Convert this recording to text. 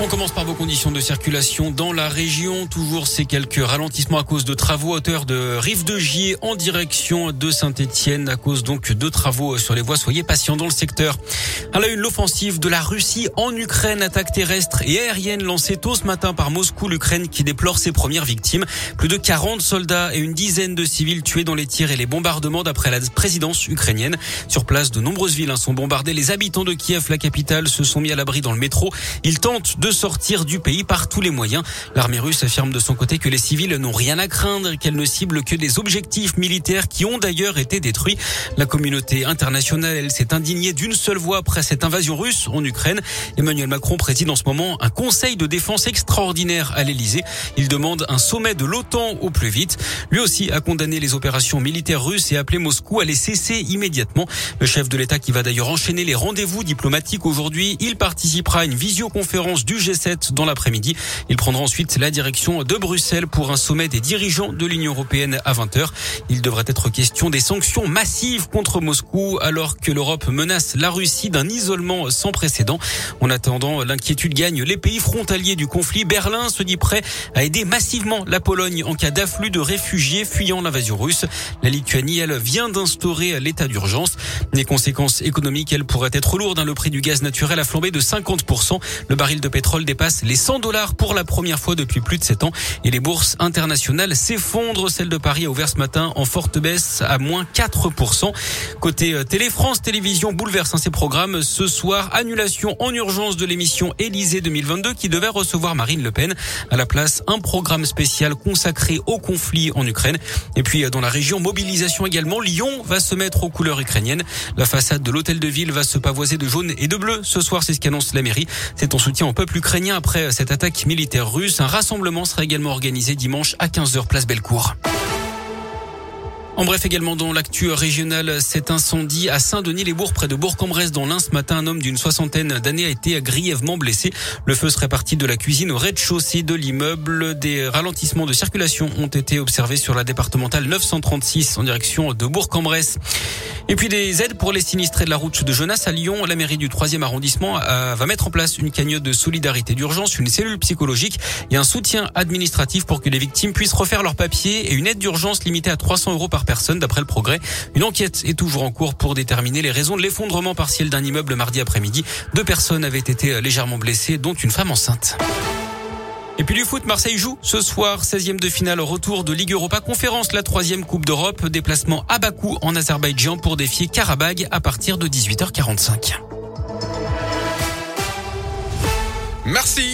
On commence par vos conditions de circulation dans la région. Toujours ces quelques ralentissements à cause de travaux à hauteur de Rive de Gier en direction de Saint-Etienne à cause donc de travaux sur les voies. Soyez patients dans le secteur. À la une, l'offensive de la Russie en Ukraine, attaque terrestre et aérienne lancée tôt ce matin par Moscou, l'Ukraine qui déplore ses premières victimes. Plus de 40 soldats et une dizaine de civils tués dans les tirs et les bombardements d'après la présidence ukrainienne. Sur place, de nombreuses villes sont bombardées. Les habitants de Kiev, la capitale, se sont mis à l'abri dans le métro. Ils tentent sortir du pays par tous les moyens. L'armée russe affirme de son côté que les civils n'ont rien à craindre et qu'elle ne cible que des objectifs militaires qui ont d'ailleurs été détruits. La communauté internationale, s'est indignée d'une seule voix après cette invasion russe en Ukraine. Emmanuel Macron préside en ce moment un conseil de défense extraordinaire à l'Elysée. Il demande un sommet de l'OTAN au plus vite. Lui aussi a condamné les opérations militaires russes et appelé Moscou à les cesser immédiatement. Le chef de l'État qui va d'ailleurs enchaîner les rendez-vous diplomatiques aujourd'hui, il participera à une visioconférence du G7 dans l'après-midi. Il prendra ensuite la direction de Bruxelles pour un sommet des dirigeants de l'Union européenne à 20h. Il devrait être question des sanctions massives contre Moscou alors que l'Europe menace la Russie d'un isolement sans précédent. En attendant, l'inquiétude gagne les pays frontaliers du conflit. Berlin se dit prêt à aider massivement la Pologne en cas d'afflux de réfugiés fuyant l'invasion russe. La Lituanie, elle, vient d'instaurer l'état d'urgence. Les conséquences économiques, elles pourraient être lourdes. Hein. Le prix du gaz naturel a flambé de 50%. Le baril de pétrole pétrole dépasse les 100 dollars pour la première fois depuis plus de 7 ans et les bourses internationales s'effondrent. Celle de Paris a ouvert ce matin en forte baisse à moins 4%. Côté euh, télé, France Télévisions bouleverse hein, ses programmes. Ce soir, annulation en urgence de l'émission Élysée 2022 qui devait recevoir Marine Le Pen. À la place, un programme spécial consacré au conflit en Ukraine. Et puis, euh, dans la région, mobilisation également. Lyon va se mettre aux couleurs ukrainiennes. La façade de l'hôtel de ville va se pavoiser de jaune et de bleu. Ce soir, c'est ce qu'annonce la mairie. C'est en soutien au peuple ukrainien après cette attaque militaire russe. Un rassemblement sera également organisé dimanche à 15h place Bellecour. En bref, également dans l'actu régionale, cet incendie à Saint-Denis-les-Bourgs, près de Bourg-en-Bresse, dans l'Ain. Ce matin, un homme d'une soixantaine d'années a été grièvement blessé. Le feu serait parti de la cuisine au rez-de-chaussée de l'immeuble. Des ralentissements de circulation ont été observés sur la départementale 936 en direction de Bourg-en-Bresse. Et puis des aides pour les sinistrés de la route de Jonas à Lyon. La mairie du 3e arrondissement euh, va mettre en place une cagnotte de solidarité d'urgence, une cellule psychologique et un soutien administratif pour que les victimes puissent refaire leurs papiers et une aide d'urgence limitée à 300 euros par personne d'après le progrès. Une enquête est toujours en cours pour déterminer les raisons de l'effondrement partiel d'un immeuble mardi après-midi. Deux personnes avaient été légèrement blessées, dont une femme enceinte. Et puis du foot, Marseille joue ce soir, 16e de finale, retour de Ligue Europa Conférence, la troisième Coupe d'Europe, déplacement à Bakou en Azerbaïdjan pour défier Karabag à partir de 18h45. Merci.